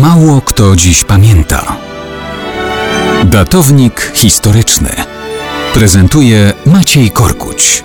Mało kto dziś pamięta. Datownik historyczny prezentuje Maciej Korkuć.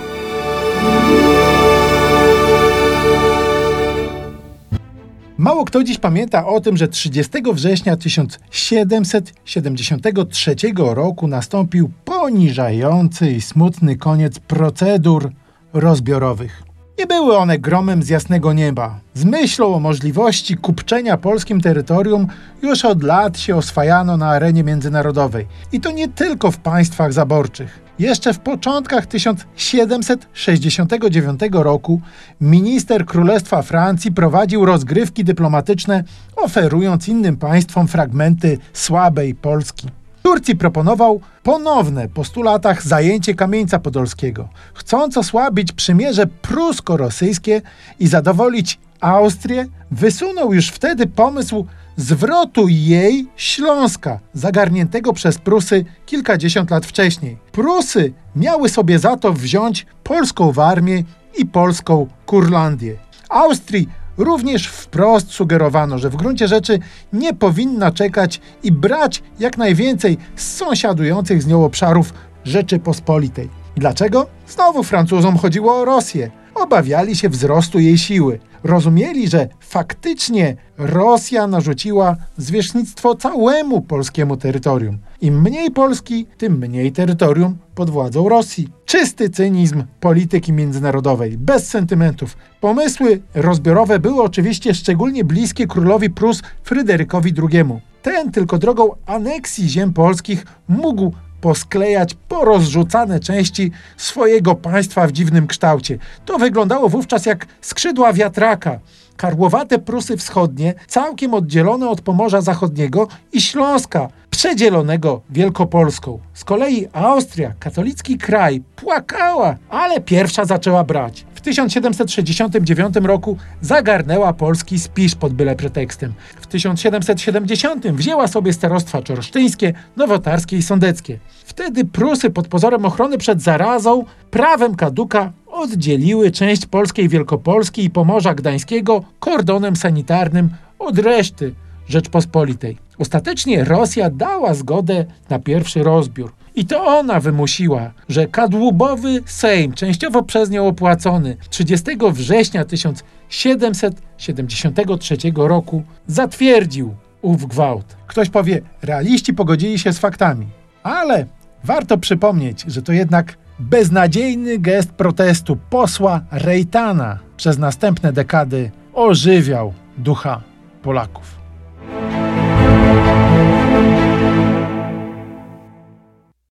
Mało kto dziś pamięta o tym, że 30 września 1773 roku nastąpił poniżający i smutny koniec procedur rozbiorowych. Nie były one gromem z jasnego nieba. Z myślą o możliwości kupczenia polskim terytorium już od lat się oswajano na arenie międzynarodowej. I to nie tylko w państwach zaborczych. Jeszcze w początkach 1769 roku minister Królestwa Francji prowadził rozgrywki dyplomatyczne, oferując innym państwom fragmenty słabej Polski. Turcji proponował ponowne po stu latach zajęcie Kamieńca Podolskiego, chcąc osłabić przymierze prusko-rosyjskie i zadowolić Austrię, wysunął już wtedy pomysł zwrotu jej Śląska, zagarniętego przez Prusy kilkadziesiąt lat wcześniej. Prusy miały sobie za to wziąć polską Warmię i polską Kurlandię. Austrii Również wprost sugerowano, że w gruncie rzeczy nie powinna czekać i brać jak najwięcej z sąsiadujących z nią obszarów Rzeczypospolitej. Dlaczego? Znowu Francuzom chodziło o Rosję. Obawiali się wzrostu jej siły. Rozumieli, że faktycznie Rosja narzuciła zwierzchnictwo całemu polskiemu terytorium. Im mniej Polski, tym mniej terytorium pod władzą Rosji. Czysty cynizm polityki międzynarodowej, bez sentymentów. Pomysły rozbiorowe były oczywiście szczególnie bliskie królowi Prus Fryderykowi II. Ten tylko drogą aneksji ziem polskich mógł posklejać porozrzucane części swojego państwa w dziwnym kształcie. To wyglądało wówczas jak skrzydła wiatraka. Karłowate Prusy Wschodnie, całkiem oddzielone od Pomorza Zachodniego i Śląska, przedzielonego Wielkopolską. Z kolei Austria, katolicki kraj, płakała, ale pierwsza zaczęła brać. W 1769 roku zagarnęła polski Spisz pod byle pretekstem. W 1770 wzięła sobie starostwa czorsztyńskie, nowotarskie i sądeckie. Wtedy Prusy pod pozorem ochrony przed zarazą prawem kaduka oddzieliły część polskiej Wielkopolski i Pomorza Gdańskiego kordonem sanitarnym od reszty Rzeczpospolitej. Ostatecznie Rosja dała zgodę na pierwszy rozbiór. I to ona wymusiła, że kadłubowy Sejm, częściowo przez nią opłacony, 30 września 1773 roku zatwierdził ów gwałt. Ktoś powie, realiści pogodzili się z faktami. Ale warto przypomnieć, że to jednak beznadziejny gest protestu posła Rejtana przez następne dekady ożywiał ducha Polaków.